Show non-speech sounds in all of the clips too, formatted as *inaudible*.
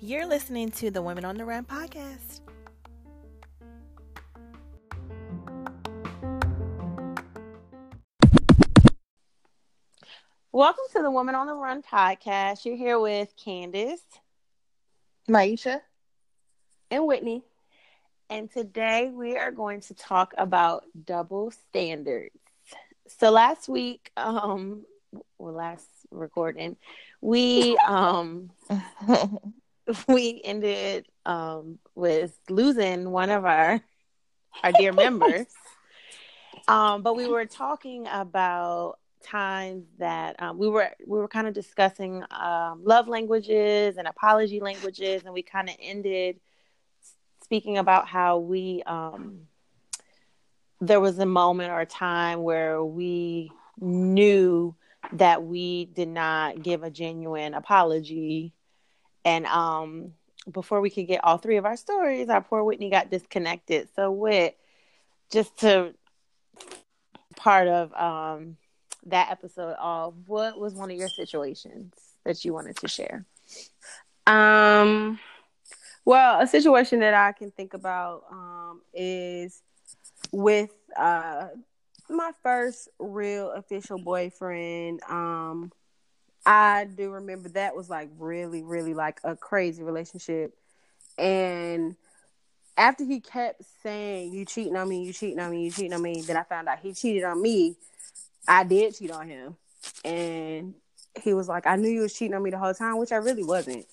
You're listening to the Women on the Run podcast. Welcome to the Woman on the Run podcast. You're here with Candace, Maisha, and Whitney. And today we are going to talk about double standards. So last week, um, well, last recording, we um *laughs* we ended um with losing one of our our dear members. *laughs* Um, but we were talking about times that um, we were we were kind of discussing um, love languages and apology languages, and we kind of ended speaking about how we um, there was a moment or a time where we knew that we did not give a genuine apology. And um before we could get all three of our stories our poor whitney got disconnected. So with just to part of um that episode of what was one of your situations that you wanted to share? Um well a situation that i can think about um is with uh my first real official boyfriend um i do remember that was like really really like a crazy relationship. And after he kept saying you cheating on me you cheating on me you cheating on me then i found out he cheated on me. I did cheat on him. And he was like i knew you was cheating on me the whole time which i really wasn't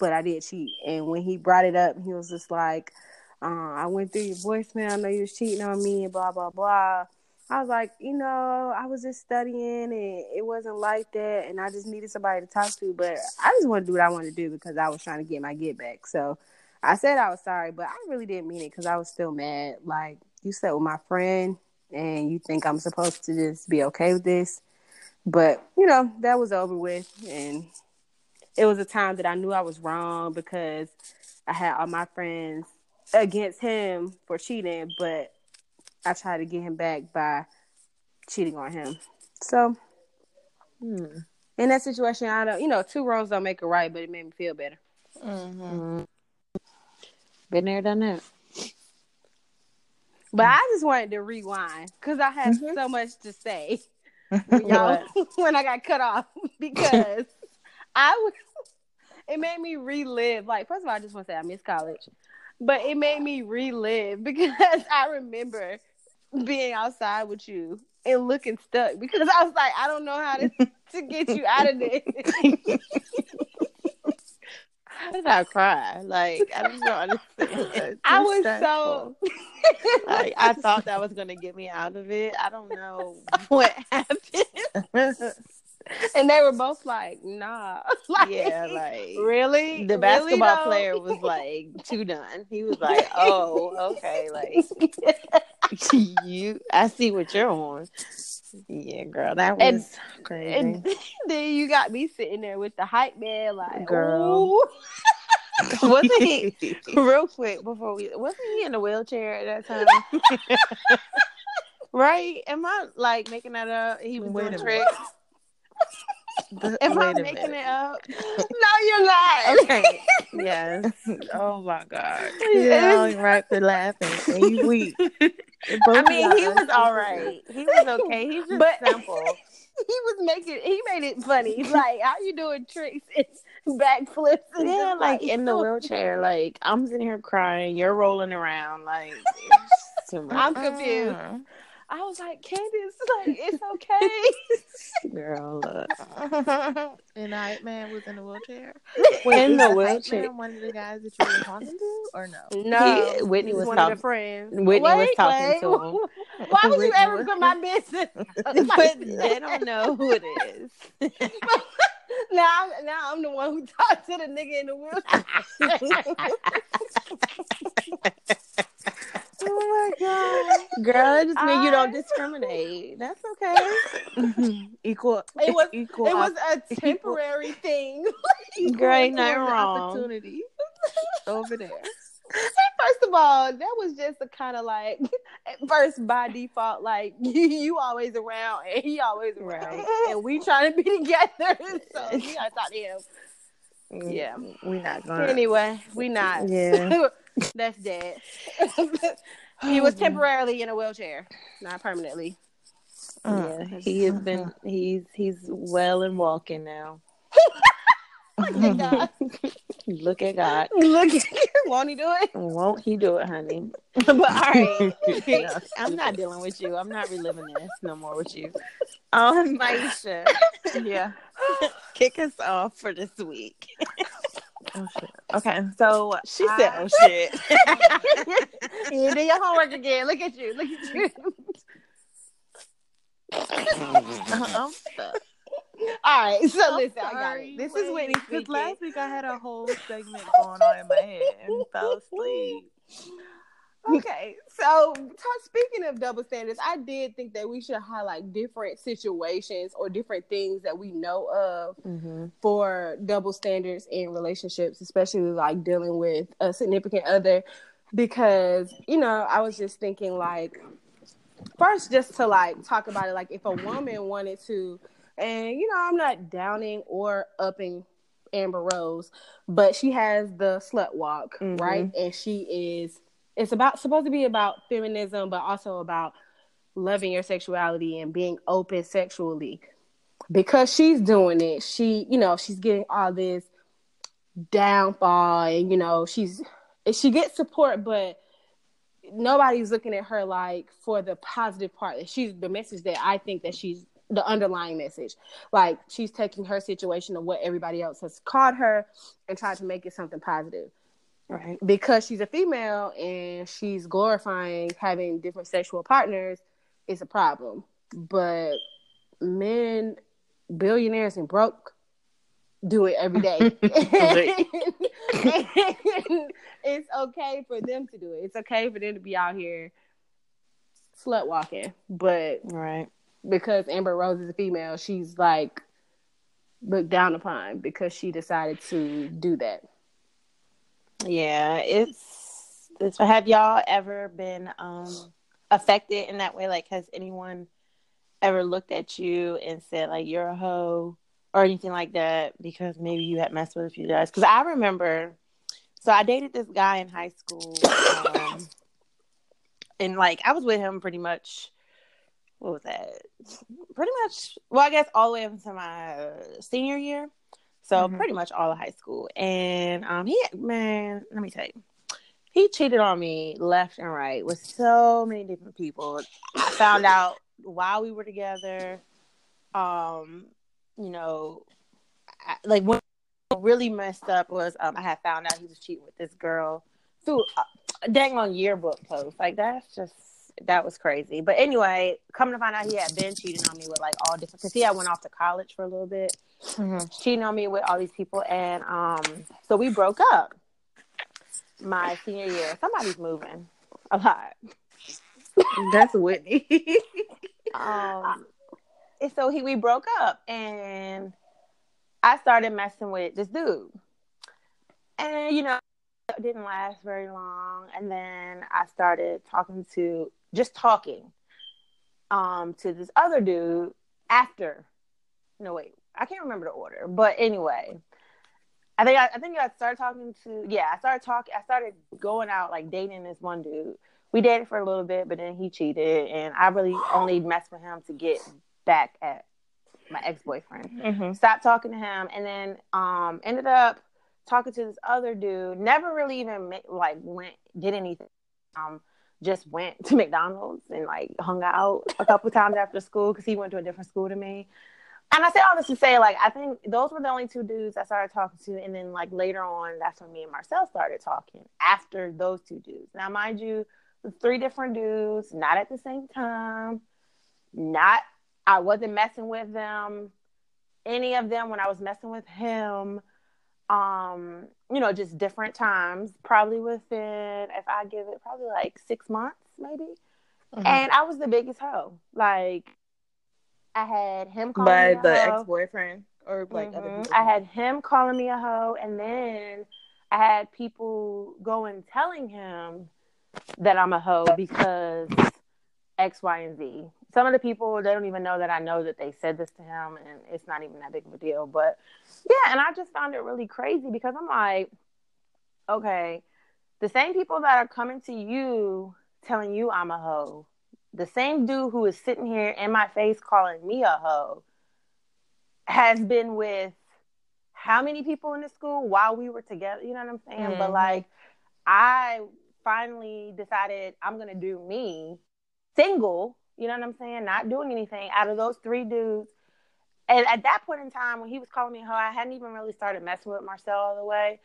but i did cheat. And when he brought it up he was just like uh, i went through your voicemail i know you was cheating on me and blah blah blah I was like, you know, I was just studying and it wasn't like that. And I just needed somebody to talk to. But I just want to do what I want to do because I was trying to get my get back. So I said I was sorry, but I really didn't mean it because I was still mad. Like, you slept with my friend and you think I'm supposed to just be okay with this. But, you know, that was over with. And it was a time that I knew I was wrong because I had all my friends against him for cheating. But I tried to get him back by cheating on him. So, hmm. in that situation, I don't, you know, two wrongs don't make a right, but it made me feel better. Mm-hmm. Been there, done that. But I just wanted to rewind because I had mm-hmm. so much to say *laughs* when, y'all, *laughs* when I got cut off *laughs* because I was. It made me relive. Like, first of all, I just want to say I miss college, but it made me relive *laughs* because I remember being outside with you and looking stuck because I was like, I don't know how to, to get you out of this. *laughs* How did I cry? Like I don't understand. *laughs* I was stressful. so like I thought that was gonna get me out of it. I don't know what happened *laughs* and they were both like, nah. *laughs* like, yeah, like really? The basketball really, player was *laughs* like too done. He was like, Oh, okay, like you I see what you're on. Yeah, girl, that was and, crazy. And then you got me sitting there with the hype man, like, girl. wasn't he real quick before we wasn't he in a wheelchair at that time? right? Am I like making that up? He was Wait doing tricks. Am I making minute. it up? *laughs* no, you're not. Okay. *laughs* yes. Oh my god. Yeah, you right for laughing. And you weak. I mean, he was all right. He was okay. He's just but, simple. *laughs* he was making. He made it funny. Like, how you doing tricks and backflips? And yeah, like, like in the wheelchair. Like I'm sitting here crying. You're rolling around. Like I'm confused. Uh-huh. I was like, Candace, *laughs* like it's *laughs* okay. Girl, look. *laughs* and I man was in a wheelchair. Wait, in the wheelchair. One of the guys that you were talking to, or no? No, he, Whitney was one talking. Of the friends. Whitney wait, was talking wait. to him. Why would Whitney you ever was... put my business? but they don't know who it is. now, I'm, now I'm the one who talked to the nigga in the wheelchair. Oh my god, girl! It just means you don't discriminate. That's okay. *laughs* equal. It was. Equal it was a temporary equal, thing. *laughs* girl, ain't nothing wrong. Opportunity over there. First of all, that was just a kind of like *laughs* at first by default, like you, you always around and he always around, and we trying to be together. So we gotta talk to him. Mm, yeah. we're not gonna. Anyway, we not. Yeah. That's dead. *laughs* he was temporarily in a wheelchair, not permanently. Yeah, he has been. He's he's well and walking now. *laughs* Thank God. *laughs* Look at God. Look, at won't he do it? Won't he do it, honey? But all right. Yeah, I'm not dealing with you. I'm not reliving this no more with you. Um, Maisha, Yeah. kick us off for this week. Oh shit. Okay, so She I- said, "Oh shit." *laughs* you do your homework again. Look at you. Look at you. Uh-huh. I'm stuck. All right. So I'm listen, I got sorry, it. This is Whitney Because speaking. last week I had a whole segment going on in my head and fell asleep. Okay, so talk, speaking of double standards, I did think that we should highlight different situations or different things that we know of Mm-hmm. for double standards in relationships, especially like dealing with a significant other. Because, you know, I was just thinking like, first, just to like talk about it, like if a woman wanted to, and, you know, I'm not downing or upping Amber Rose, but she has the slut walk, Mhm. right? And she is, it's about supposed to be about feminism, but also about loving your sexuality and being open sexually because she's doing it, she, you know, she's getting all this downfall and, you know, she's, she gets support, but nobody's looking at her like for the positive part. that She's the message that I think that she's the underlying message. Like she's taking her situation of what everybody else has called her and tried to make it something positive Right. because she's a female and she's glorifying having different sexual partners is a problem. But men, billionaires and broke, do it every day. *laughs* *laughs* And *laughs* it's okay for them to do it. It's okay for them to be out here slut walking. But Right. because Amber Rose is a female, she's like looked down upon because she decided to do that. Yeah, it's, it's. Have y'all ever been um affected in that way? Like, has anyone ever looked at you and said like you're a hoe or anything like that because maybe you had messed with a few guys? Because I remember, so I dated this guy in high school, um, and like I was with him pretty much. What was that? Pretty much. Well, I guess all the way up until my senior year. So Mhm. pretty much all of high school. And um he man, let me tell you. He cheated on me left and right with so many different people. I found out while we were together. Um, you know, I, like when really messed up was um I had found out he was cheating with this girl through a dang on yearbook post. Like that's just that was crazy. But anyway, coming to find out he had been cheating on me with like all different because he had went off to college for a little bit cheating on me with all these people and um so we broke up my senior year. Somebody's moving a lot. *laughs* That's Whitney. *laughs* um and so he we broke up and i started messing with this dude. And you know it didn't last very long and then i started talking to just talking um to this other dude after no wait i can't remember the order but anyway i think i, I think i started talking to yeah i started talking i started going out like dating this one dude. We dated for a little bit but then he cheated and i really only messed with him to get back at my ex-boyfriend. Mm-hmm. stopped talking to him and then um ended up talking to this other dude. Never really even like went did anything. Um just went *laughs* to mcdonald's and like hung out a couple times after school because he went to a different school to me and i say all this to say like i think those were the only two dudes i started talking to and then like later on that's when me and marcel started talking after those two dudes now mind you three different dudes not at the same time not i wasn't messing with them any of them when I was messing with him. Um, you know, just different times, probably within if I give it probably like six months, maybe. Mhm. And I was the biggest hoe. Like I had him calling By me a boy. By the ex boyfriend or like other Mhm. people. I had him calling me a hoe, and then I had people going telling him that I'm a hoe because X, Y, and Z. Some of the people they don't even know that I know that they said this to him, and it's not even that big of a deal. But yeah, and I just found it really crazy because I'm like, okay, the same people that are coming to you telling you I'm a hoe, the same dude who is sitting here in my face calling me a hoe, has been with how many people in the school while we were together. You know what I'm saying? Mm-hmm. But like, I finally decided I'm gonna do me single, you know what I'm saying? Not doing anything out of those three dudes. And at that point in time, when he was calling me hoe, I hadn't even really started messing with Marcel all the way.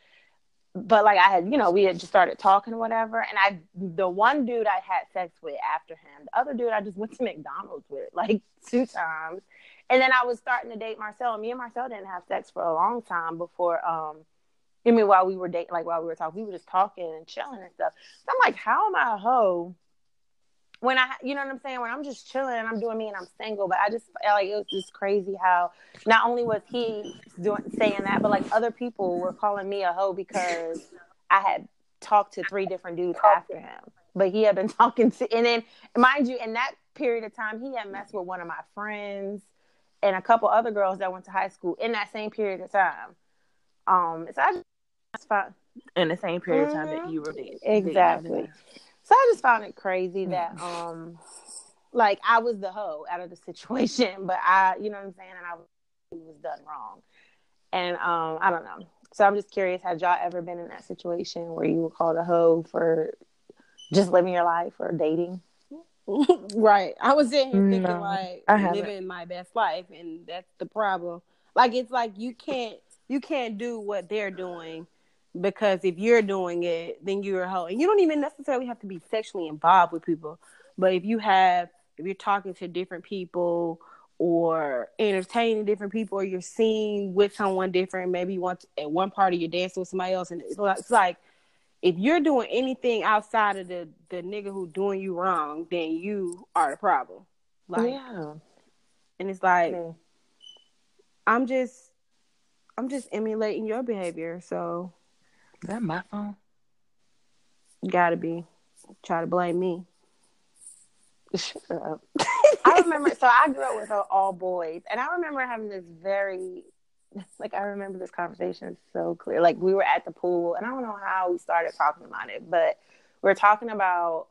But like I had, you know, we had just started talking or whatever. And I, the one dude I had sex with after him, the other dude I just went to McDonald's with *laughs* like two times. And then I was starting to date Marcel. Me and Marcel didn't have sex for a long time before, um, I mean, while we were dating, like while we were talking, we were just talking and chilling and stuff. So I'm like, how am I a hoe when I, you know what I'm saying? When I'm just chilling and I'm doing me and I'm single, but I just like it was just crazy how not only was he doing saying that, but like other people were calling me a hoe because I had talked to three different dudes after him, but he had been *laughs* talking to, and then mind you, in that period of time, he had messed with one of my friends and a couple other girls that went to high school in that same period of time. Um, so I just in the same period mm-hmm. of time that you were dating. Exactly. So I just found it crazy that mm. um like I was the hoe out of the *laughs* situation, but I you know what I'm saying, and I was done wrong. And um I don't know. So I'm just curious, had y'all ever been in that situation where you were called a hoe for just living your life or dating? *laughs* right. I was in here thinking no, like living my best life and that's the problem. Like it's like you can't you can't do what they're doing because if you're doing it, then you're a hoe. And you don't even necessarily have to be sexually involved with people. But if you have, if you're talking to different people or entertaining different people, or you're seeing with someone different, maybe you want at one party you're dancing with somebody else, and it's like, it's like if you're doing anything outside of the the nigga who doing you wrong, then you are the problem. Like, yeah. And it's like, yeah. I'm just, I'm just emulating your behavior. So is that my phone? Gotta be. Try to blame me. *laughs* Shut up. I *laughs* remember, so I grew up with all boys, and I remember having this very, like, I remember this conversation so clear. Like, we were at the pool, and I don't know how we started talking about it, but we are talking about,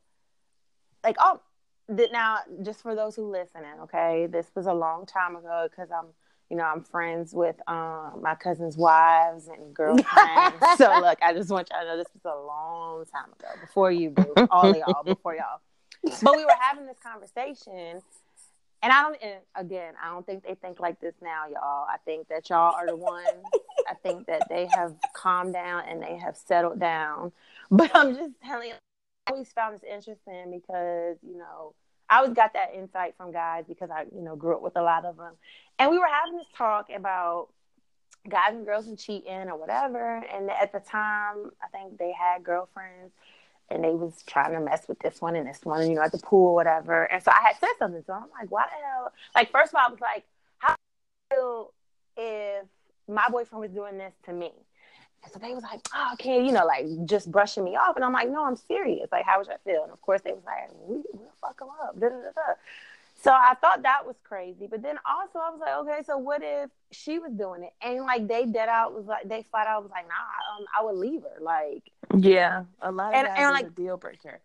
like, oh, now, just for those who listening, okay, this was a long time ago because I'm you know, I'm friends with um, my cousin's wives and girlfriends. *laughs* so look, I just want y'all to know this was a long time ago, before you, boo, all y'all, *laughs* before y'all. But we were having this conversation, and I don't. And again, I don't think they think like this now, y'all. I think that y'all are the ones. I think that they have calmed down and they have settled down. But I'm just telling you, I always found this interesting because you know I always got that insight from guys because I, you know, grew up with a lot of them. And we were having this talk about guys and girls and cheating or whatever. And at the time, I think they had girlfriends and they was trying to mess with this one and this one, you know, at the pool or whatever. And so I had said something. So I'm like, why the hell? Like, first of all, I was like, how if my boyfriend was doing this to me? And so they was like, oh, okay, you know, like just brushing me off. And I'm like, no, I'm serious. Like, how would I feel? And of course, they was like, we, will fuck them up. Da, da, da, so I thought that was crazy. But then also, I was like, okay, so what if she was doing it? And like, they dead out was like, they flat out was like, nah, um, I would leave her. Like, yeah, a lot of and, and, like, a deal breaker.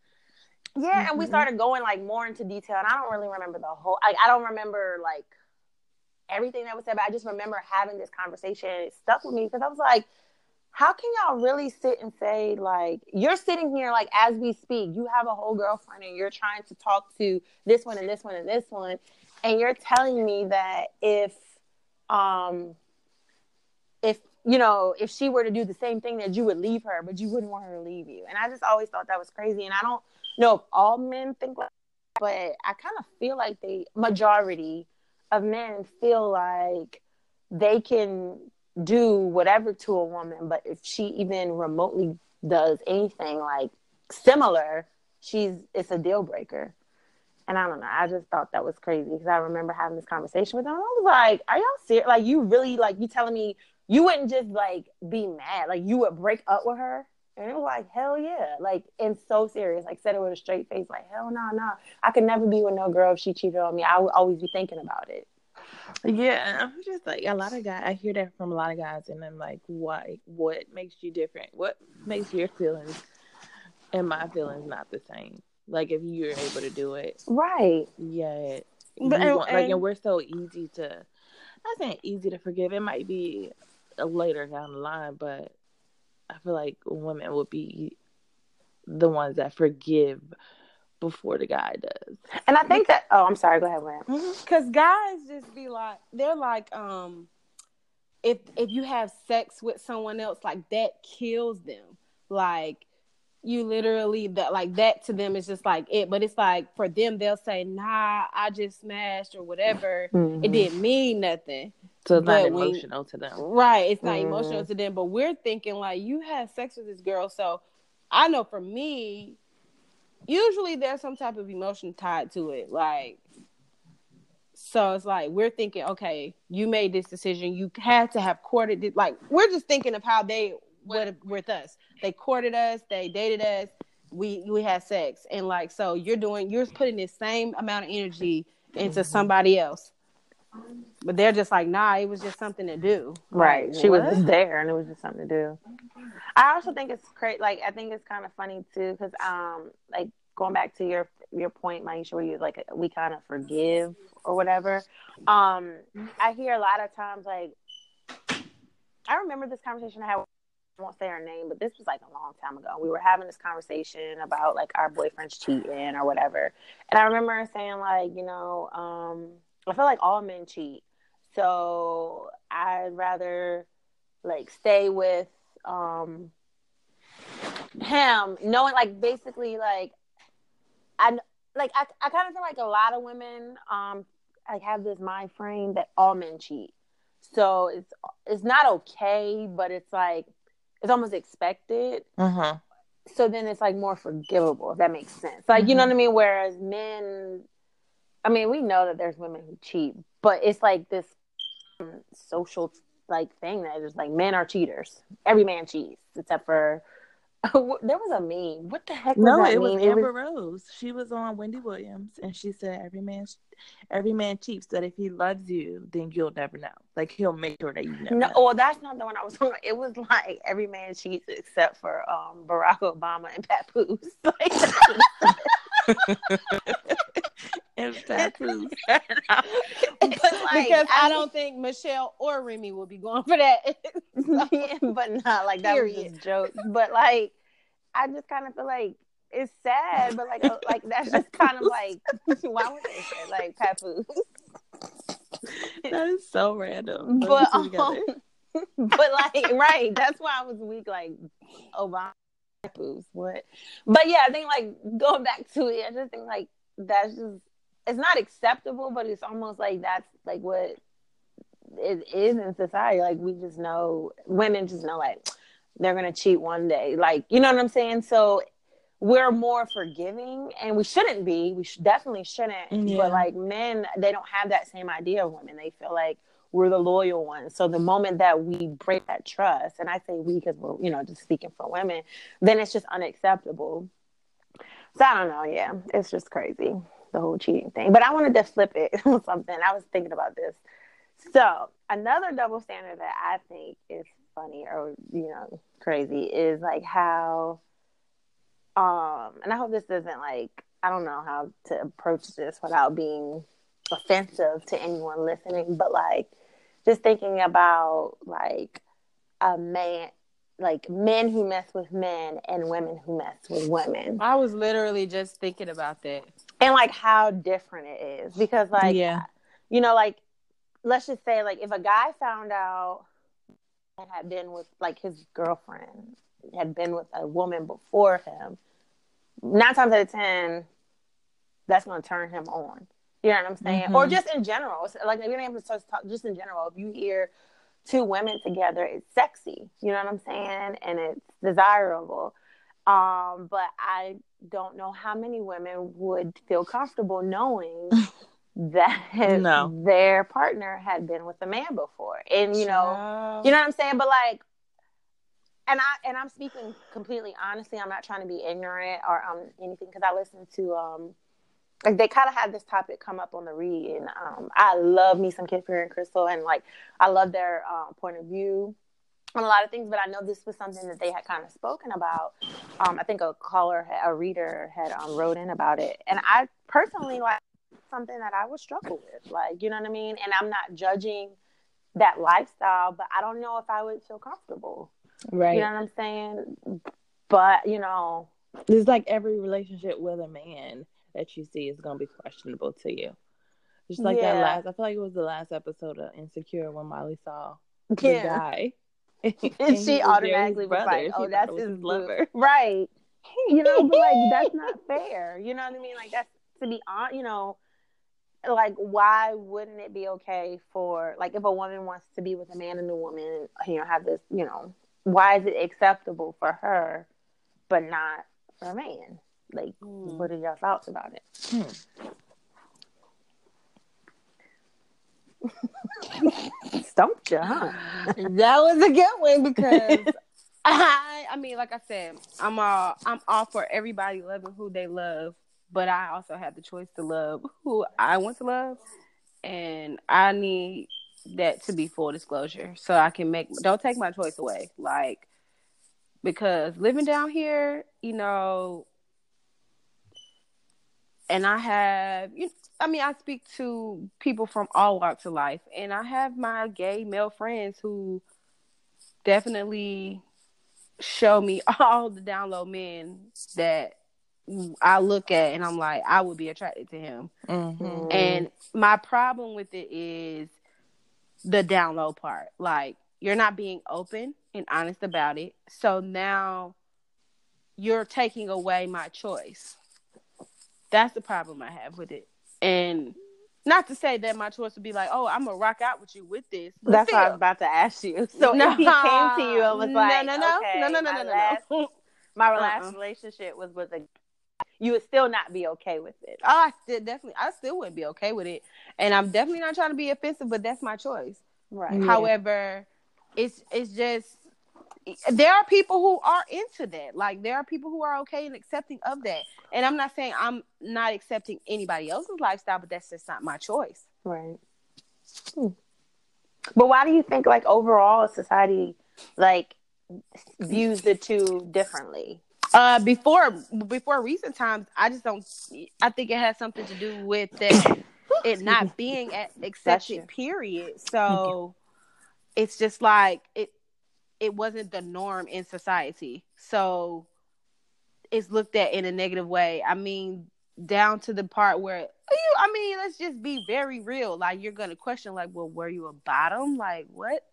Yeah, mm-hmm. and we mm-hmm. started going like more into detail, and I don't really remember the whole. Like, I don't remember like everything that was said, but I just remember having this conversation. It stuck with me because I was like, how can y'all really sit and say like you're sitting here like as we speak you have a whole girlfriend and you're trying to talk to this one and this one and this one and you're telling me that if um if you know if she were to do the same thing that you would leave her but you wouldn't want her to leave you. And i just always thought that was crazy. And i don't know if all men think like that, but i kind of feel like the majority of men feel like they can do whatever to a woman, but if she even remotely does anything like similar, she's it's a deal breaker. And I don't know. I just thought that was crazy because I remember having this conversation with them. I was like, "Are y'all serious? Like, you really like you telling me you wouldn't just like be mad? Like, you would break up with her?" And it was like, "Hell yeah!" Like, and so serious. Like, said it with a straight face. Like, "Hell no, no! I could never be with no girl if she cheated on me. I would always be thinking about it." Yeah, I'm just like a lot of guys. I hear that from a lot of guys, and I'm like, why? What makes you different? What makes your feelings and my feelings not the same? Like if you're able to do it, right? Yeah, But- and- want- like, and- and we're so easy to. Not saying easy to forgive. It might be a later down the line, but I feel like women would be the ones that forgive before the guy does. And I think that. Oh, I'm sorry. Go ahead, Lynn. Cause guys just be like, they're like, um, if if you have sex with someone else, like that kills them. Like you literally that like that to them is just like it. But it's like for them, they'll say, "Nah, I just smashed or whatever. It didn't mean nothing." So it's not But when- emotional to them. Right. It's not Mhm. emotional to them, but we're thinking like you had sex with this girl. So I know for me, usually there's some type of emotion tied to it. Like, so it's like we're thinking, okay, you made this decision. You had to have courted it. Like, we're just thinking of how they would with us. They courted us, they dated us, we we had sex. And like, so you're doing, you're putting the same amount of energy into somebody else. But they're just like, nah, it was just something to do. Right. Like, she was just there and it was just something to do. I also think it's crazy. Like, I think it's kind of funny too, because, um, like, going back to your your point, Maisha, where you like we kind of forgive or whatever. Um, I hear a lot of times like I remember this conversation I had. I won't say her name, but this was like a long time ago. We were having this conversation about like our boyfriends cheating or whatever, and I remember saying like, you know, um, I feel like all men cheat, so I'd rather like stay with um him, knowing like basically like I like I I kind of feel like a lot of women um like have this mind frame that all men cheat. So it's it's not okay, but it's like it's almost expected. Mm-hmm. So then it's like more forgivable, if that makes sense. Like you know what I mean? Whereas men I mean, we know that there's women who cheat, but it's like this social like thing that is like men are cheaters. Every man cheats except for *laughs* there was a meme. What the heck was No, that it was meme? Amber Rose. She was on Wendy Williams, and she said, "Every man, every man cheats. That if he loves you, then you'll never know. Like he'll make sure that you never No, know." well, that's not the one I was *laughs* talking about. It was like every man cheats except for um, Barack Obama and Papoose. *laughs* Like, and *laughs* *laughs* Papoose. but *laughs* like, because I, I don't think Michelle or Remy will be going for that. yeah, but not like that was Period. just jokes. But like, I just kind of feel like it's sad, but like, uh, like that's just kind of like why would they say like Papoose? that is so random. But um, but like right, that's why I was weak. Like Obama, Papoose, what? But yeah, I think like going back to it, I just think like that's just it's not acceptable, but it's almost like that's like what it is in society. Like we just know women just know like they're gonna cheat one day. Like you know what I'm saying? So we're more forgiving and we shouldn't be. We sh- definitely shouldn't. Yeah. But like men, they don't have that same idea of women. They feel like we're the loyal ones. So the moment that we break that trust, and I say we because we're, you know, just speaking for women, then it's just unacceptable. So I don't know. Yeah, it's just crazy the whole cheating thing. But I wanted to flip it *laughs* on something. I was thinking about this. So another double standard that I think is funny or you know crazy is like how, um, and I hope this doesn't like I don't know how to approach this without being offensive to anyone listening, but like just thinking about like a man like men who mess with men and women who mess with women I was literally just thinking about that. And like how different it is because like yeah, you know like let's just say like if a guy found out and had been with like his girlfriend had been with a woman before him nine times out of ten that's going to turn him on. You know what i'm saying? Or Mhm. just in general. Like you don't have to talk just in general if you hear two women together it's sexy. You know what i'm saying? And it's desirable. Um but i don't know how many women would feel comfortable knowing *laughs* that No. their partner had been with a man before. And you know, you know what I'm saying? But like and I and I'm speaking completely honestly. I'm not trying to be ignorant or um anything because I listen to um like they kind of had this topic come up on the read, and um I love me some Kid Fury and Crissle, and like I love their uh, point of view on a lot of things. But I know this was something that they had kind of spoken about. Um, I think a caller, a reader had um wrote in about it, and I personally like something that I would struggle with, like you know what I mean. And I'm not judging that lifestyle, but I don't know if I would feel comfortable. right. You know what I'm saying? But you know, It's like every relationship with a man that you see is gonna be questionable to you. Just like that last I feel like it was the last episode of Insecure when Molly saw the yeah. guy. *laughs* *laughs* And she automatically was like, "Oh, that's his his lover. *laughs* right?" You know, but like that's not fair. You know what I mean? Like that's to be on. You know, like why wouldn't it be okay for like if a woman wants to be with a man and a woman, you know, have this, you know, why is it acceptable for her but not for a man? Like, Hmm. what are your thoughts about it? Hmm. Stumped you, huh? that was a good one because *laughs* I I mean, like I said, I'm all I'm all for everybody loving who they love, but I also have the choice to love who I want to love. And I need that to be full disclosure. So I can make don't take my choice away. Like because living down here, you know, and I have you I mean, I speak to people from all walks of life, and I have my gay male friends who definitely show me *laughs* all the down low men that I look at, and I'm like, I would be attracted to him. Mhm. And my problem with it is the down low part. Like, you're not being open and honest about it. So now you're taking away my choice. That's the problem I have with it. And not to say that my choice would be like, oh, I'm gonna rock out with you with this. but That's what I was about to ask you. *laughs* So No. if he came to you and was no, like, no, no, okay, no, no, no, my no, no, last, no. my uh-uh. last Uh-uh. relationship was with a, you would still not be okay with it. Oh, I still definitely, I still wouldn't be okay with it, and I'm definitely not trying to be offensive, but that's my choice. Right. Yeah. However, it's it's just there are people who are into that. Like there are people who are okay and accepting of that. And I'm not saying I'm not accepting anybody else's lifestyle, but that's just not my choice. Right. Hmm. But why do you think, like overall, society like views the two differently? Uh, before before recent times, I just don't. I think it has something to do with that *coughs* it not being at accepted. Period. So it's just like it. It wasn't the norm in society, so it's looked at in a negative way. I mean, down to the part where you. I mean, let's just be very real. Like you're gonna question, like, well, were you a bottom? Like what?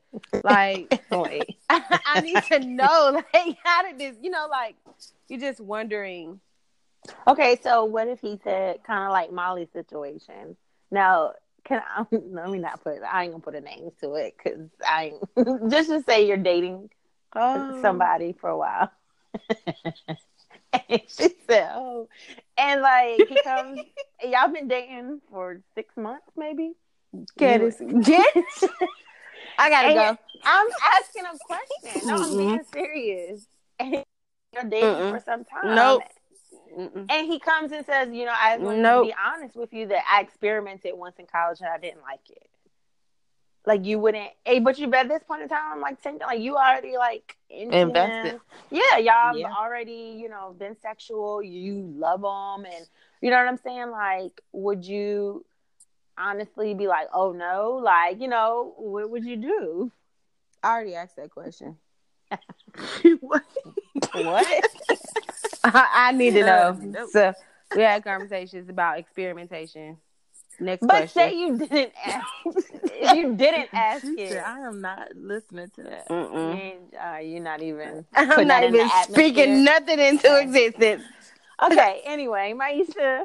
Like *laughs* oh, Wait. *laughs* I need to know, *laughs* like, how did this? You know, like you're just wondering. Okay, so what if he said kind of like Molly's situation? Now, can I, *laughs* let me not put I ain't gonna put a name to it because I *laughs* just to say you're dating Oh, somebody for a while. and *laughs* she said, "Oh," and like he comes, y'all been dating for six months, maybe. Get. I gotta And go. I'm asking a question. No, I'm being mm-hmm. serious. And you're dating Mm-mm. for some time. Nope. Mm-mm. And he comes and says, you know, I want Nope. to be honest with you that I experimented once in college and I didn't like it. Like you wouldn't, hey, but you at this point in time, like saying like you already like into Invested. Yeah, y'all Yeah. already, you know, been sexual. You love them, and you know what I'm saying. Like, would you honestly be like, oh no, like you know, what would you do? I already asked that question. *laughs* *laughs* what? What? *laughs* I, I need to know. Nope. So we had conversations about experimentation. Next but question. say you didn't *laughs* ask. *laughs* you didn't ask She it. said, I am not listening to that. And, uh, you're not even. I'm not even speaking nothing into existence. Okay. Anyway, Maisha,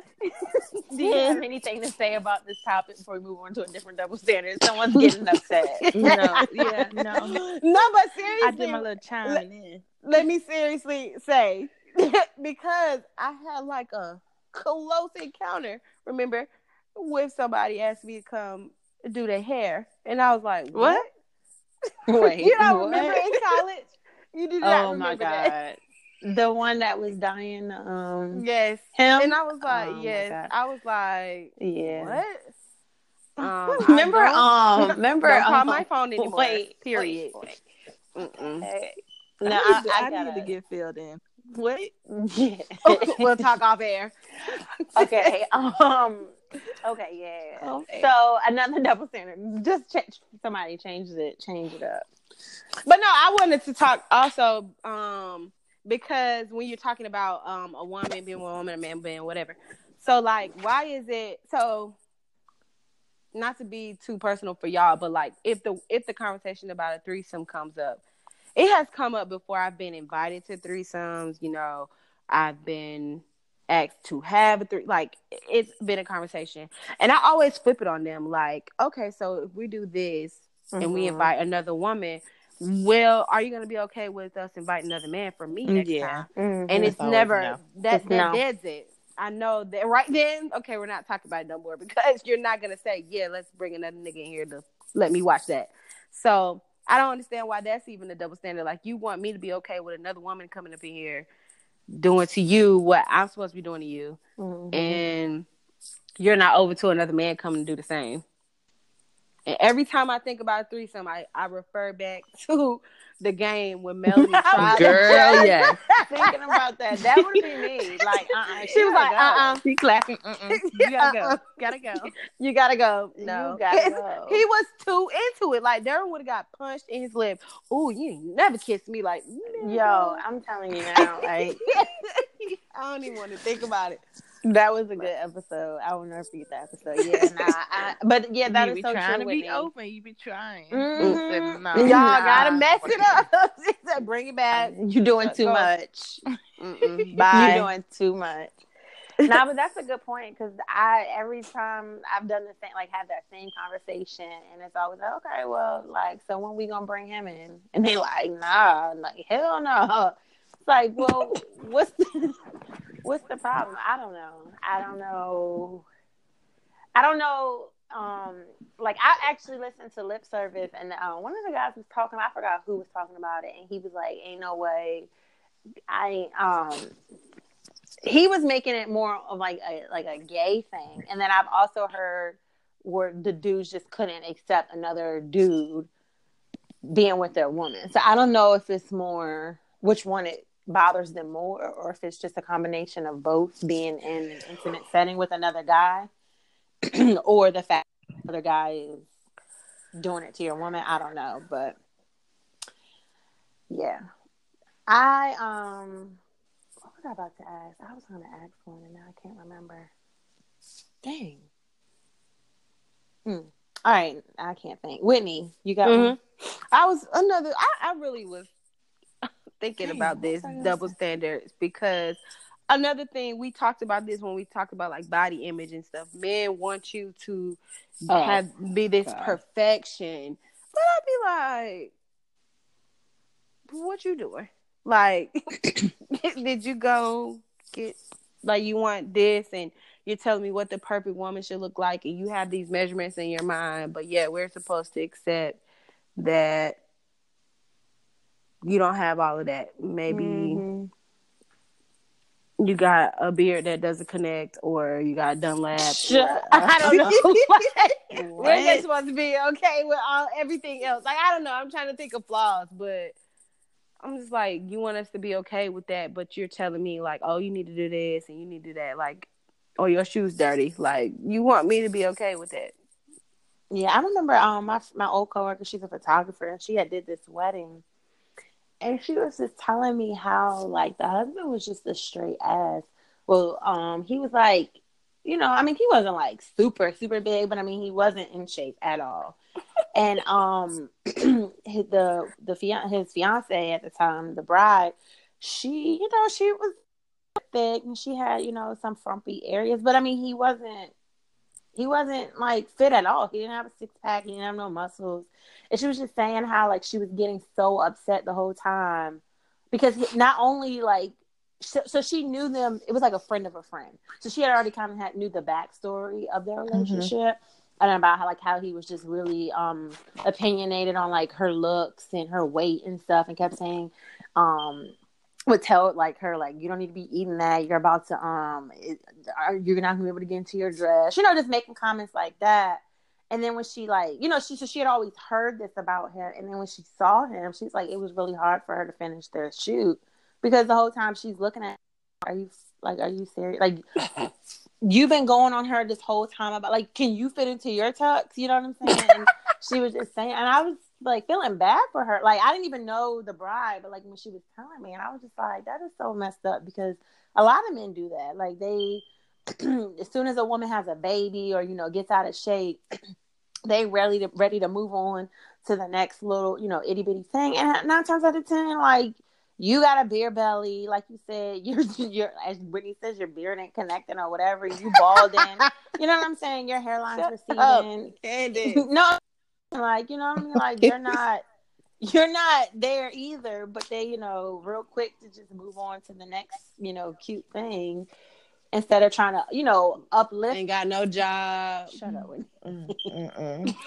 do you have anything to say about this topic before we move on to a different double standard? Someone's getting upset. No, yeah, no. No, but seriously, I seriously, did my little chiming in. Let me seriously say *laughs* because I had like a close encounter. Remember, with somebody asked me to come do their hair, and I was like, "What? *laughs* *laughs* Wait, you don't what? remember in college? You do not Oh my remember that? god. The one that was dying, um Yes, him. and I was like, Oh yes. I was like, yeah. what? Um, remember I um remember don't call um, my phone anymore. Wait, period. wait, Mm-mm. wait. I No, I, to, I, I gotta, need to get filled in. What? *laughs* Yeah. *laughs* we'll talk off air. *laughs* okay. Um. Okay. Yeah. Okay. So another double standard. Just ch- somebody changes it. Change it up. But no, I wanted to talk also um because when you're talking about um a woman being a woman, a man being whatever. So like why is it so not to be too personal for y'all, but like if the if the conversation about a threesome comes up, it has come up before I've been invited to threesomes, you know, I've been asked to have a three like it's been a conversation. And I always flip it on them like, okay, so if we do this and we Mhm. invite another woman, well, are you gonna be okay with us inviting another man for me next Yeah. time? Mhm. And it's It's never no. that that no. it. I know that right then, okay, we're not talking about it no more *laughs* because you're not gonna say, Yeah, let's bring another nigga in here to let me watch that. So I don't understand why that's even a double standard. Like you want me to be okay with another woman coming up in here doing to you what I'm supposed to be doing to you Mhm. and you're not over to another man coming to do the same. And every time I think about a threesome, I, I refer back *laughs* to the game when *laughs* Melanie tried. Girl, yeah. *laughs* thinking about that. That would be me. Like, uh, uh She was like, uh, uh She clapping. Mm-mm. You gotta go. Gotta go. You gotta go. No, You gotta go. he was too into it. Like Derwin would have got punched in his lip. Oh, you never kissed me. Like, Yo, I'm telling you now, like I don't even want to think about it. That was a good episode. I will never forget that episode. *laughs* Yeah, nah, I, but yeah, that you is be so trying true. to be Whitney. open. You be trying. Mhm. Said, no. Y'all Nah. gotta mess it up. *laughs* She said, Bring it back. You're doing too Go. much. *laughs* Bye. You doing too much. nah, but that's a good point because I every time I've done the same, like had that same conversation, and it's always like, okay, well, like, so when we gonna bring him in? And they like, nah, like hell no. It's like, well, what's the, what's the problem? I don't know. I don't know. I don't know. Um, like I actually listened to Lip Service, and uh, one of the guys was talking. I forgot who was talking about it, and he was like, "Ain't no way." I um he was making it more of like a like a gay thing. And then I've also heard where the dudes just couldn't accept another dude being with their woman. So I don't know if it's more which one it bothers them more or if it's just a combination of both being in an intimate setting with another guy *clears throat* or the fact that the other guy is doing it to your woman. I don't know, but yeah. I um what was I about to ask? I was gonna ask one and now I can't remember. Dang. Hmm. All right, I can't think. Whitney, you got? Mhm. I was another. I, I really was thinking Dang, about this was I gonna double standards because another thing we talked about this when we talked about like body image and stuff. Men want you to Oh, have be this God. perfection, but I'd be like, "What you doing? Like, *coughs* *laughs* did you go get like you want this and?" You're telling me what the perfect woman should look like, and you have these measurements in your mind, but yeah, we're supposed to accept that you don't have all of that. Maybe Mhm. you got a beard that doesn't connect, or you got Dunlap. Shut- or- *laughs* I don't know. *laughs* What? We're just supposed to be okay with all everything else. Like I don't know. I'm trying to think of flaws, but I'm just like, you want us to be okay with that, but you're telling me like, oh, you need to do this and you need to do that, like, or your shoes dirty. Like, you want me to be okay with that? Yeah, I remember um my my old coworker, she's a photographer, and she had did this wedding, and she was just telling me how like the husband was just a straight ass. Well, um, he was like, you know, I mean, he wasn't like super super big, but I mean, he wasn't in shape at all. and um, *clears throat* the the fian- his fiance at the time, the bride, she, you know, she was thick and she had you know some frumpy areas, but I mean, he wasn't he wasn't like fit at all. He didn't have a six pack. He didn't have no muscles. And she was just saying how like she was getting so upset the whole time because not only like so, so she knew them. It was like a friend of a friend. So she had already kind of had knew the backstory of their Mm-hmm. relationship. And about how like how he was just really um opinionated on like her looks and her weight and stuff and kept saying um would tell like her like you don't need to be eating that you're about to um it, are, you're not gonna be able to get into your dress you know just making comments like that and then when she like you know she so she had always heard this about him. And then when she saw him she's like it was really hard for her to finish their shoot because the whole time she's looking at are you like are you serious? Like *laughs* you've been going on her this whole time about like can you fit into your tux? You know what i'm saying? And she was just saying and i was like feeling bad for her. Like i didn't even know the bride but like when she was telling me and i was just like that is so messed up because a lot of men do that. Like they *clears throat* as soon as a woman has a baby or you know gets out of shape *clears throat* they ready to ready to move on to the next little you know itty bitty thing and nine times out of ten like you got a beer belly, like you said. *laughs* You're, you're as Brittany says, your beard ain't connecting or whatever. You *laughs* balding. you know what I'm saying? Your hairline's receding. *laughs* no, like you know what I mean. Like you're not, you're not there either. But they, you know, real quick to just move on to the next, you know, cute thing instead of trying to, you know, uplift. Ain't got no job. Shut up, Whitney.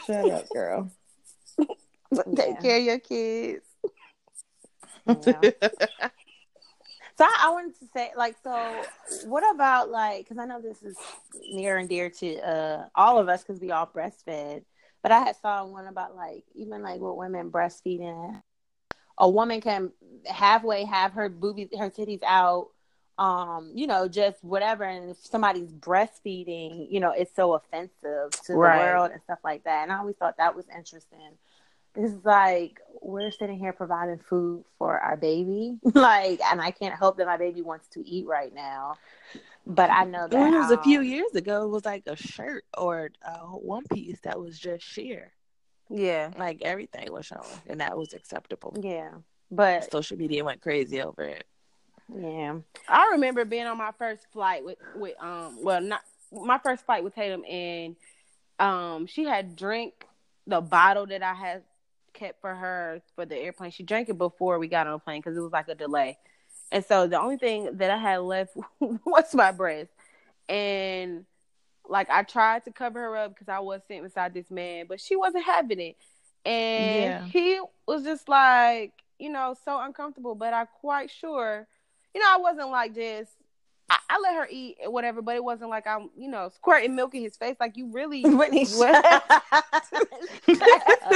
Shut up, girl. *laughs* Take Yeah. care of your kids. Yeah. So I, I wanted to say, like, so what about like, because I know this is near and dear to uh, all of us because we all breastfed. But I had saw one about like even like with women breastfeeding, a woman can halfway have her boobies, her titties out, um, you know, just whatever. And if somebody's breastfeeding, you know, it's so offensive to Right. the world and stuff like that. And I always thought that was interesting. It's like we're sitting here providing food for our baby, *laughs* like, and I can't help that my baby wants to eat right now. But I know that Well, it was a few um, years ago. It was like a shirt or a one piece that was just sheer. Yeah. Like everything was shown, and that was acceptable. Yeah, but Social media went crazy over it. Yeah, I remember being on my first flight with with um well not my first flight with Tatum and um she had drank the bottle that I had kept for her for the airplane. She drank it before we got on the plane because it was like a delay. And so the only thing that I had left *laughs* was my breast. And like I tried to cover her up because I was sitting beside this man, but she wasn't having it. And Yeah. he was just like, you know, so uncomfortable. But I'm quite sure, you know, I wasn't like just I, I let her eat whatever, but it wasn't like I'm, you know, squirting milk in his face. Like you really Whitney, Well- I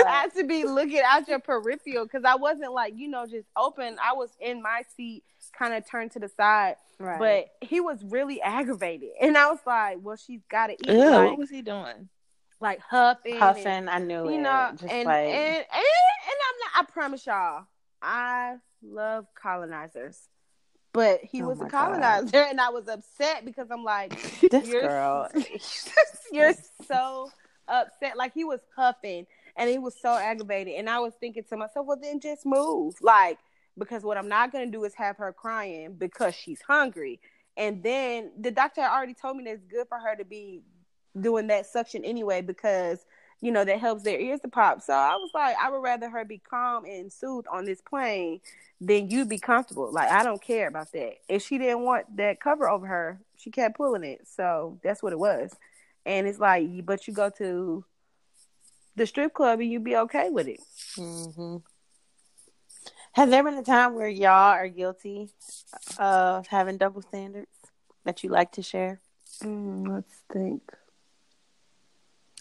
had to be looking out your peripheral because I wasn't like, you know, just open. I was in my seat, kind of turned to the side, right. but he was really aggravated. And I was like, well, she's got to eat. Ew, like, what was he doing? like huffing. and- huffing, I knew you it. know, just and, like and, and, and I'm not, I promise y'all, I love colonizers. But he Oh was a God. colonizer, and I was upset because I'm like, *laughs* this you're, girl. *laughs* you're so upset. Like he was huffing and he was so aggravated. And I was thinking to myself, well, then just move. Like, because what I'm not going to do is have her crying because she's hungry. And then the doctor already told me that it's good for her to be doing that suction anyway because, you know, that helps their ears to pop. So I was like, I would rather her be calm and soothed on this plane than you be comfortable. Like, I don't care about that. If she didn't want that cover over her, she kept pulling it. So that's what it was. And it's like, but you go to the strip club and you be okay with it. Mm-hmm. Has there been a time where y'all are guilty of having double standards that you like to share? Mm, let's think.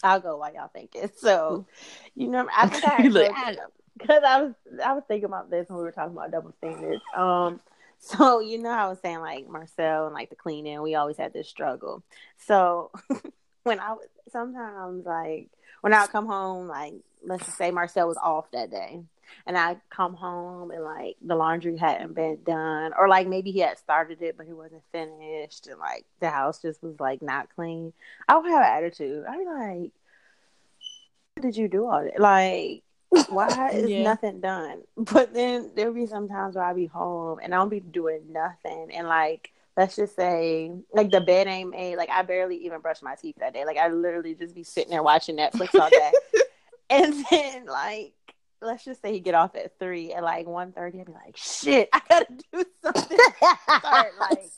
I'll go while y'all thinking. So, *laughs* you know, I think I because I was I was thinking about this when we were talking about double standards. Um, *laughs* so you know, I was saying like Marcel and like the cleaning, we always had this struggle. So *laughs* when I was sometimes like when I would come home, like let's just say Marcel was off that day, and I come home and like the laundry hadn't been done, or like maybe he had started it but he wasn't finished, and like the house just was like not clean. I would have an attitude. I'd be like, "Why did you do all that? Like, why *laughs* is Yeah. nothing done?" But then there'll be some times where I'll be home and I'll be doing nothing, and like let's just say like the bed ain't made. Like I barely even brush my teeth that day. Like I literally just be sitting there watching Netflix all day, *laughs* and then like let's just say he get off at three at like 1.30, I'd be like, shit, I gotta *laughs* do something. Start like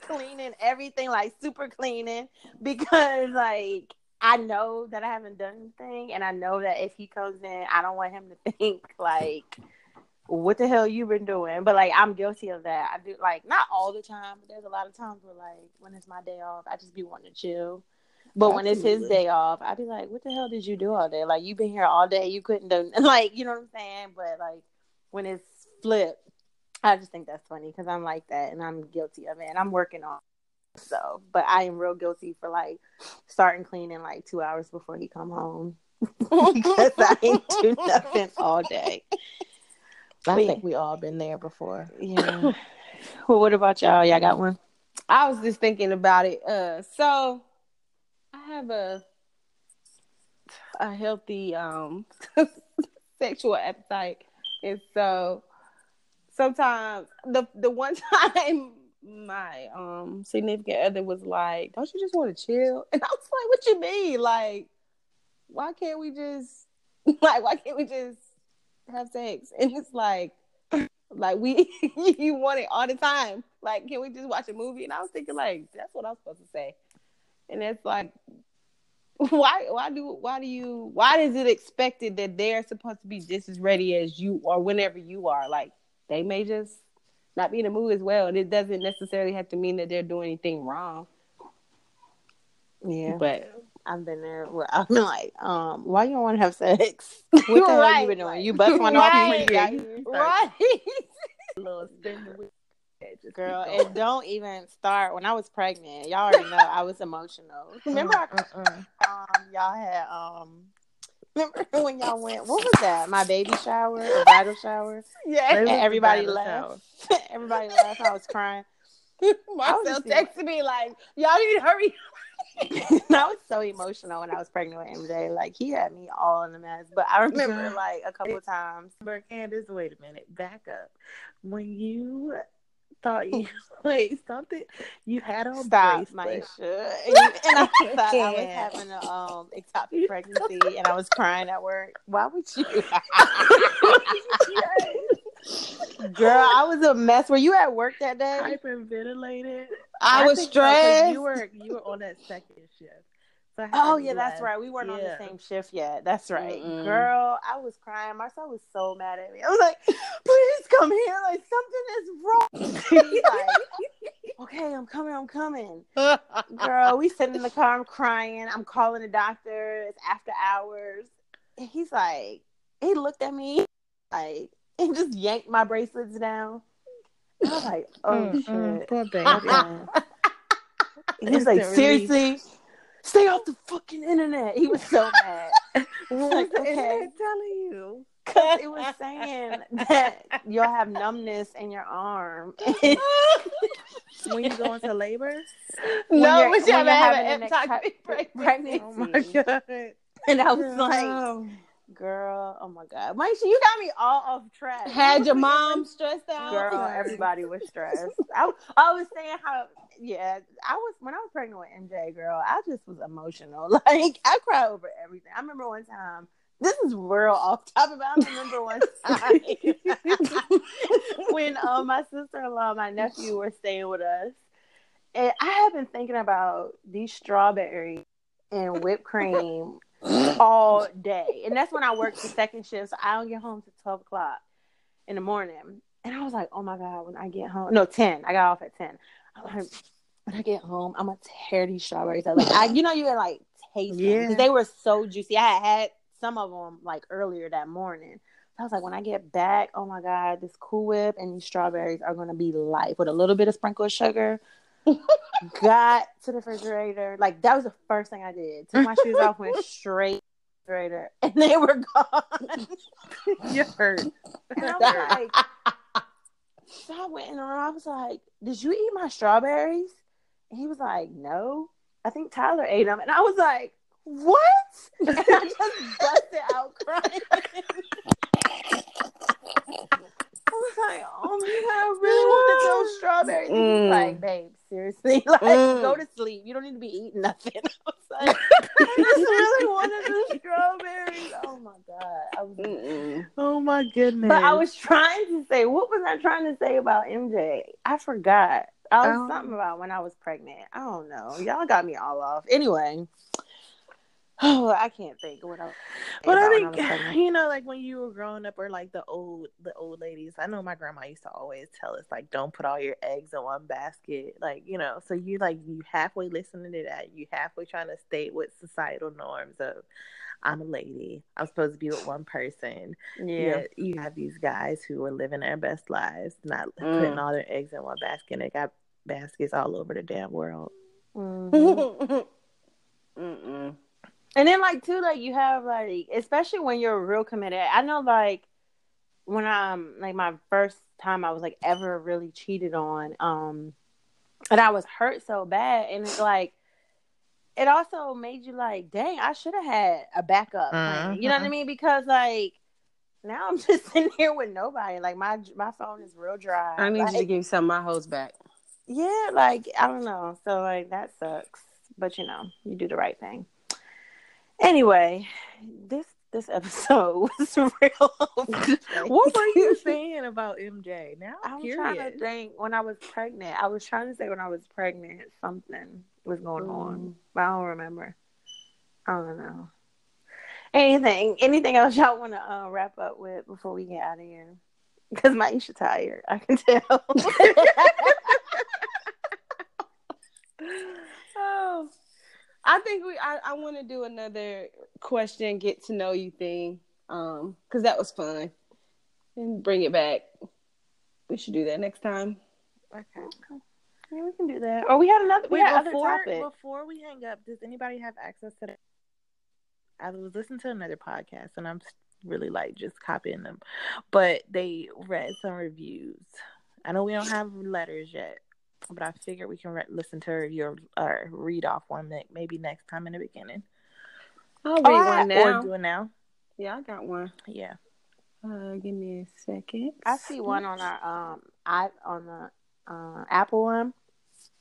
cleaning everything, like super cleaning, because like I know that I haven't done anything, and I know that if he comes in, I don't want him to *laughs* think like, "What the hell you been doing?" But like, I'm guilty of that. I do like not all the time, but there's a lot of times where like when it's my day off, I just be wanting to chill. But when it's his day off, I'd be like, "What the hell did you do all day? Like you been here all day, you couldn't do *laughs* like you know what I'm saying?" But like when it's flipped, I just think that's funny because I'm like that, and I'm guilty of it, and I'm working on. So, but I am real guilty for like starting cleaning like two hours before he come home *laughs* because I ain't do nothing all day. I But- think we all been there before. Yeah. *sighs* well, what about y'all? Y'all got one? I was just thinking about it. Uh, so I have a a healthy um *laughs* sexual appetite, and so sometimes the the one *laughs* time my um significant other was like, "Don't you just want to chill?" *laughs* And I was like, "What you mean? Like, why can't we just *laughs* like why can't we just have sex?" *laughs* And it's like. Like we, you want it all the time. Like, can we just watch a movie? And I was thinking, like, that's what I'm supposed to say. And it's like, why, why do, why do you, why is it expected that they're supposed to be just as ready as you or whenever you are? Like, they may just not be in the mood as well, and it doesn't necessarily have to mean that they're doing anything wrong. Yeah, But I've been there. Where I've been *laughs* like, um, why you don't want to have sex? *laughs* What the hell Right, you been doing? You bust one off Right, when you got here, right. *laughs* little spin the wheel. Just girl. And don't even start when I was pregnant. Y'all already know I was emotional. Remember, I, um, y'all had um. Remember *laughs* when y'all went? What was that? My baby shower or bridal shower? *laughs* yeah, And everybody laughed. everybody laughed. I was crying. *laughs* Marcel just- texted me like, "Y'all need to hurry." I was so emotional when I was pregnant with MJ. Like he had me all in a mess. But I remember like a couple of times. But Candace, wait a minute, back up. When you thought you *laughs* *laughs* wait something, you had on Stop, bracelet. Maisha. And, *laughs* and I thought I was having a um ectopic pregnancy and I was crying at work. Why would you? Girl, I was a mess. Were you at work that day? hyperventilated. I, was think so, 'cause stressed. You were you were on that second shift. So Oh yeah, that's left. right. We weren't on the same shift yet. That's right. Mm-mm. Girl, I was crying. Marcel was so mad at me. I was like, please come here. Like something is wrong. He's *laughs* like, okay, I'm coming, I'm coming. Girl, we sitting in the car, I'm crying. I'm calling the doctor. It's after hours. And he's like, he looked at me like and just yanked my bracelets down. I was like, oh Mm, mm, shit. poor baby. Okay. *laughs* He was like, "Seriously." relief. Seriously, stay off the fucking internet. He was so *laughs* mad. What Like, was the okay. internet telling you? Cause it was saying that you'll have numbness in your arm. *laughs* *laughs* When you go into labor? When no, you're- but you when haven't you're had having an an ectopic ectopic pregnancy. Oh my god. and I was like, Oh. Girl, oh my god. Maisha, you got me all off track. Had your mom stressed out? Girl, everybody was *laughs* stressed. I, I was saying how, yeah, I was, when I was pregnant with MJ, girl, I just was emotional. *laughs* Like, I cried over everything. I remember one time, this is real off topic, but I remember one *laughs* time when um, my sister in law, my nephew were staying with us. And I have been thinking about these strawberries and whipped cream *gasps* all day. And that's when I work the second shift. So I don't get home till 12 o'clock in the morning. And I was like, oh my God, when I get home, no, 10. I got off at 10. I'm like, when I get home, I'm going to tear these strawberries up. Like, I, you know, you can like taste them Yeah. because they were so juicy. I had had some of them like earlier that morning. I was like, when I get back, oh my God, this Cool Whip and these strawberries are going to be life with a little bit of sprinkled sugar. Got to the refrigerator. Like, that was the first thing I did. Took my shoes off, went straight to the refrigerator, and they were gone. You hurt. And I was like, so I went in the room. I was like, did you eat my strawberries? And he was like, no. I think Tyler ate them. And I was like, what? And I just busted out crying. I was like, oh my God, I really wanted those strawberries. He Mm. was like, babe, seriously, *laughs* like, Mm. go to sleep. You don't need to be eating nothing. *laughs* I was like, *laughs* I just really wanted the strawberries. Oh my God. I was Mm-mm. Oh my goodness! But I was trying to say, what was I trying to say about MJ? I forgot. I was Oh. something about when I was pregnant. I don't know. Y'all got me all off. Anyway, oh, I can't think of what else But I think you know, like when you were growing up, or like the old the old ladies. I know my grandma used to always tell us like, don't put all your eggs in one basket. Like you know, so you like you halfway listening to that, you halfway trying to state what societal norms of. I'm a lady. I'm supposed to be with one person. yeah. You have these guys who are living their best lives, not Mm. putting all their eggs in one basket. They got baskets all over the damn world. *laughs* Mhm. And then like too, like you have like especially when you're real committed. I know like when I'm like my first time I was like ever really cheated on, um and I was hurt so bad and it's like it also made you like, dang, I should have had a backup plan. You know what I Mhm. mean? Because like now I'm *laughs* just sitting here with nobody. Like my my phone is real dry. I need you to give some of my hoes back. yeah, like I don't know. So like that sucks. But you know, you do the right thing. Anyway, this this episode *laughs* was real. *laughs* What were you saying about MJ? Now I I'm was trying to think when I was pregnant. I was trying to say when I was pregnant something was going on, but I don't remember. I don't know. Anything? Anything else y'all want to uh, wrap up with before we get out of here? Because my Maisha tired, I can tell. *laughs* Oh, I think we. I, I want to do another question, get to know you thing, um, because that was fun, and bring it back. We should do that next time. okay. Yeah, we can do that. Or we had another. We Wait, had before other topics. before we hang up, does anybody have access to that? I was listening to another podcast, and I'm really like just copying them, but they read some reviews. I know we don't have letters yet, but I figured we can re- listen to your uh, read off one ne- maybe next time in the beginning, I'll read Oh, I- one or now. do it now. Yeah, I got one. Yeah. Uh, give me a second. I see one on our um I on the uh, Apple one.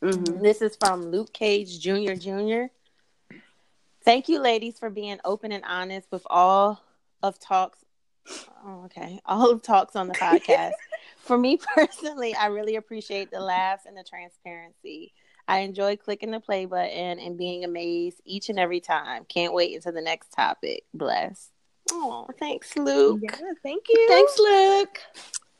Mhm. This is from Luke Cage Jr. Jr. Thank you, ladies, for being open and honest with all of talks. Oh, okay, all of talks on the *laughs* podcast. For me *laughs* personally, I really appreciate the laughs and the transparency. I enjoy clicking the play button and being amazed each and every time. Can't wait until the next topic. Bless. Oh, thanks, Luke. Yeah. Thank you. Thanks, Luke.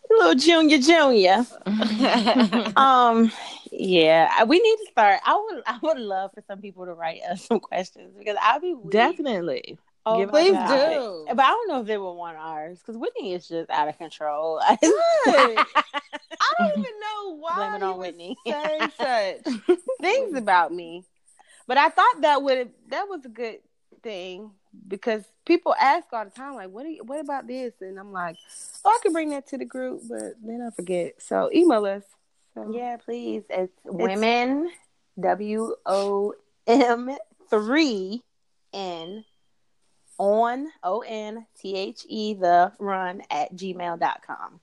Little Junior Junior. *laughs* Um, yeah, we need to start. I would, I would love for some people to write us some questions because I'll be weak. Definitely. Oh, Give Please a God. do. But I don't know if they would want ours because Whitney is just out of control. *laughs* Good. I don't even know why Blame it you on Whitney. say such *laughs* things about me. But I thought that would that was a good thing because people ask all the time, like, "What? Do you, what about this?" And I'm like, "Oh, I can bring that to the group," but then I forget. So email us. So, yeah, please. It's women W O M three N on O N T H E the run at gmail.com.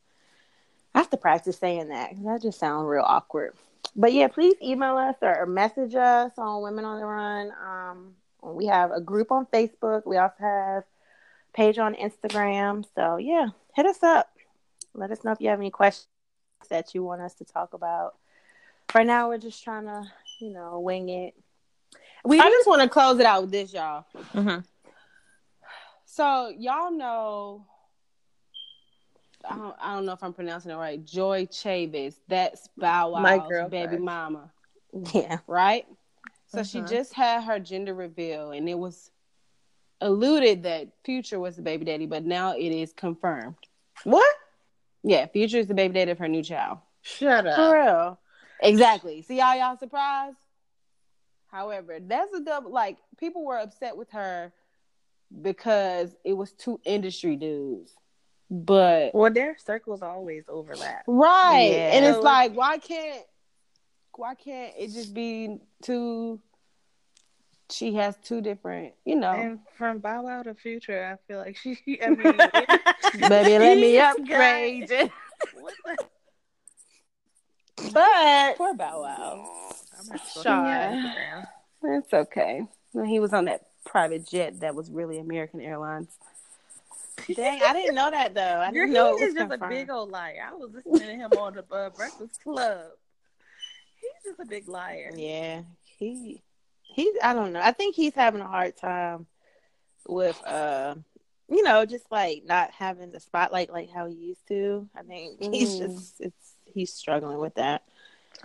I have to practice saying that because that just sounds real awkward. But yeah, please email us or message us on Women on the Run. Um, we have a group on Facebook. We also have a page on Instagram. So yeah, hit us up. Let us know if you have any questions that you want us to talk about. right now, we're just trying to, you know, wing it. We I just want to close it out with this, y'all. Mhm. So y'all know. I don't, I don't know if I'm pronouncing it right. Joie Chavis, that's Bow My Wow's girl baby crush. mama, yeah. right? So she Mhm. just had her gender reveal, and it was alluded that Future was the baby daddy, but now it is confirmed. What? Yeah, Future is the baby daddy of her new child. Shut up. For real. Exactly. See y'all, y'all surprised. However, that's a double. Like people were upset with her because it was two industry dudes, but Well, their circles always overlap. right, Yeah. and it's like why can't why can't it just be two? She has two different, you know. And from Bow Wow to Future, I feel like she. *laughs* I mean, *laughs* Baby, let me Yes, upgrade. you. *laughs* what the? But poor Bow Wow. I'm not sure. Shy. It's okay. Well, He was on that private jet that was really American Airlines. Dang, I didn't know that though. I Girl, didn't know he it is was just a big old liar. I was listening to him on the uh, Breakfast Club. He's just a big liar. Yeah, he he's. I don't know. I think he's having a hard time with uh, you know, just like not having the spotlight like how he used to. I think he's Mm. just it's he's struggling with that.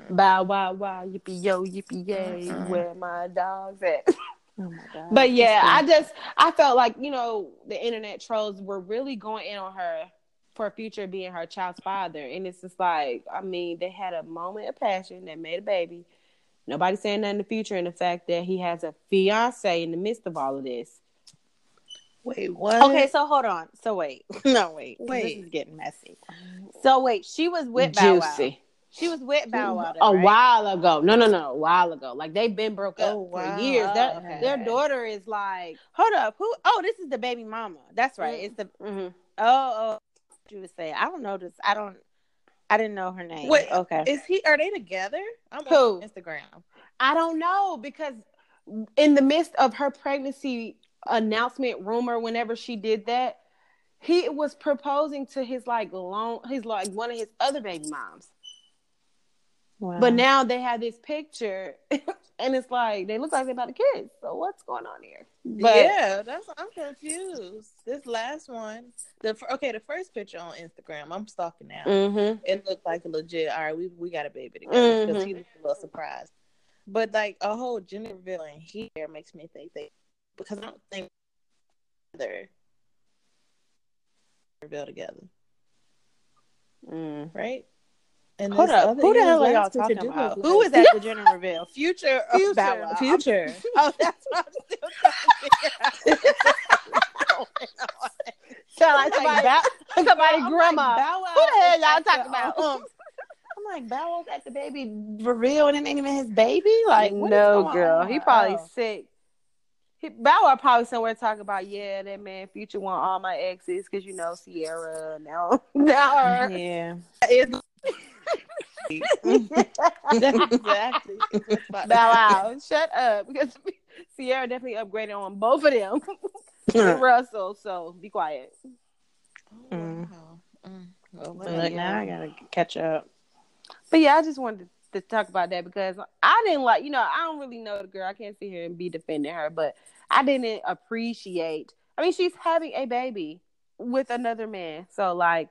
Bow wow wow yippee yo yippee yay Mhm. where my dogs at. *laughs* Oh my god! But yeah, I just I felt like you know the internet trolls were really going in on her for future being her child's father, and it's just like I mean they had a moment of passion that made a baby. Nobody saying nothing in the future, and the fact that he has a fiance in the midst of all of this. Wait, what? okay. So hold on. So wait, *laughs* no wait, Wait. This is getting messy. So wait, she was with Bow Wow. Juicy. She was with Bow Wow. A right? while ago. No, no, no. A while ago. Like they've been broke up Oh, wow. for years. Their, Okay. their daughter is like. Hold up. Who? Oh, this is the baby mama. That's right. Mm. It's the Mm-hmm. oh oh. You would say I don't know this. I don't. I didn't know her name. Wait, okay. Is he? Are they together? I'm Who? on Instagram. I don't know because in the midst of her pregnancy announcement rumor, whenever she did that, he was proposing to his like long, his like one of his other baby moms. Wow. But now they have this picture, *laughs* and it's like they look like they're about to kiss. So what's going on here? But yeah, that's I'm confused. This last one, the okay, the first picture on Instagram, I'm stalking now. Mhm. It looked like a legit. All right, we we got a baby together because Mhm. he was a little surprised. But like a whole gender reveal in here makes me think they because I don't think they're reveal together, Mm. right? And Hold this up. Who the hell are y'all talking about? look Who was at the gender reveal? Future. Future. Bow Wow? *laughs* Future. Oh, that's what I'm still trying to figure out. Sound like I'm somebody, Bow- somebody I'm grandma. Like, Bow Wow Who the hell y'all talking about? Um, *laughs* I'm like, Bow Wow's at the baby reveal and it ain't even his baby. Like, what is no, going girl. on? He probably Oh. sick. He, Bow Wow probably somewhere talking about, yeah, that man Future want all my exes because you know Ciara now *laughs* now her. Yeah. It's- That's exactly. *laughs* Bow Wow, shut up because *laughs* Ciara definitely upgraded on both of them. *laughs* Russell, so be quiet. Mm. Wow. Mm. Well, So, like, now I gotta catch up. But yeah, I just wanted to talk about that because I didn't like, you know, I don't really know the girl. I can't sit here and be defending her, but I didn't appreciate. I mean, she's having a baby with another man, so like,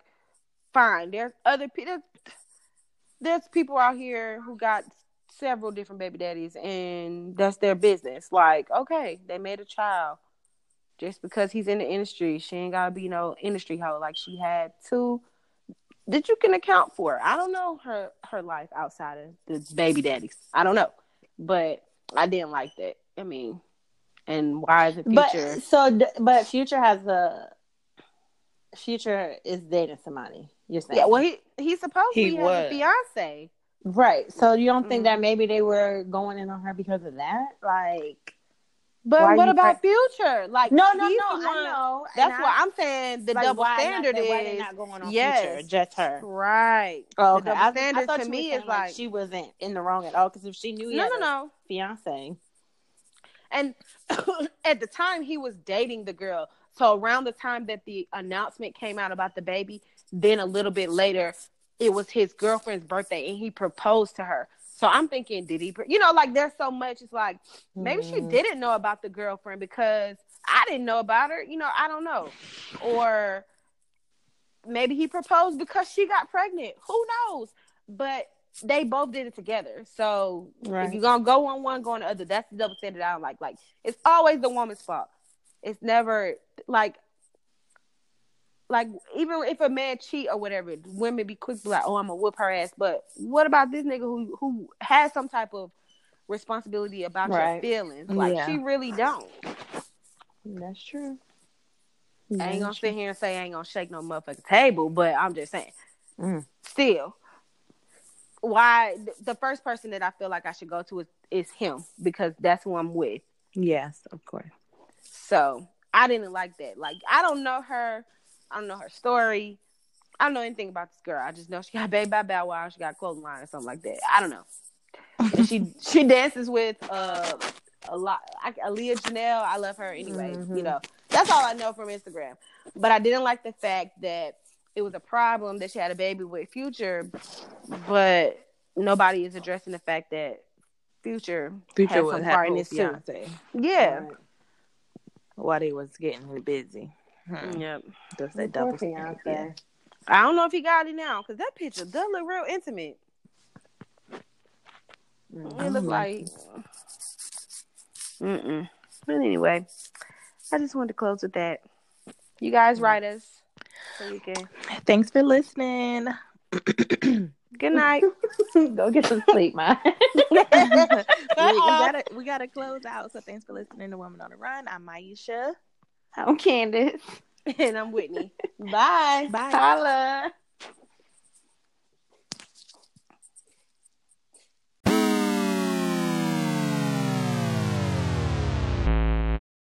fine. There's other people. There's people out here who got several different baby daddies, and that's their business. Like, okay, they made a child. Just because he's in the industry, she ain't gotta be no industry hoe. Like she had two that you can account for. I don't know her her life outside of the baby daddies. I don't know, but I didn't like that. I mean, and why is it future? But so, but Future has a Future is dating somebody. You're saying, yeah, well, he he supposed He has was. a fiance. right. So you don't think Mm. that maybe they were going in on her because of that? Like, But what about pre- future? Like, no, no, he's no. the I know. That's why I'm saying the like, double standard not, is why not going on yes. Future, just her. right. Oh, The okay. double I, I standard thought to me is like she wasn't in the wrong at all because if she knew he no, no, a no. fiance, And *coughs* at the time, he was dating the girl. So around the time that the announcement came out about the baby, then a little bit later, it was his girlfriend's birthday, and he proposed to her. So I'm thinking, did he? You know, like there's so much. It's like maybe she Mm. didn't know about the girlfriend because I didn't know about her. You know, I don't know. Or maybe he proposed because she got pregnant. Who knows? But they both did it together. So Right. if you're gonna go on one, go on the other. That's the double standard I don't like. Like it's always the woman's fault. It's never like like even if a man cheat or whatever, women be quick to be like, oh, I'm gonna whoop her ass. But what about this nigga who who has some type of responsibility about your feelings? Like Yeah. she really don't. That's true. I ain't gonna sit here and say I ain't gonna shake no motherfucking table, but I'm just saying. Mm. Still, why th- the first person that I feel like I should go to is, is him because that's who I'm with. Yes, of course. So I didn't like that. Like I don't know her. I don't know her story. I don't know anything about this girl. I just know she got baby by Bow Wow. She got clothing line or something like that. I don't know. and she *laughs* she dances with uh a lot. I, Aliya Janell. I love her anyway. Mhm. You know, That's all I know from Instagram. But I didn't like the fact that it was a problem that she had a baby with Future, but nobody is addressing the fact that Future, Future had was part in this too. Yeah. While they was getting busy. Hmm. Yep. Just that double standard. Yeah. I don't know if he got it now because that picture does look real intimate. It look Mhm. like. Mm-mm. But anyway, I just wanted to close with that. You guys write us so we can. Thanks for listening. *clears throat* Good night. *laughs* Go get some sleep, man. *laughs* *laughs* we, we gotta we gotta close out. So thanks for listening to Woman on the Run. I'm Maisha. I'm Candace. *laughs* and I'm Whitney. Bye. Bye. Holla.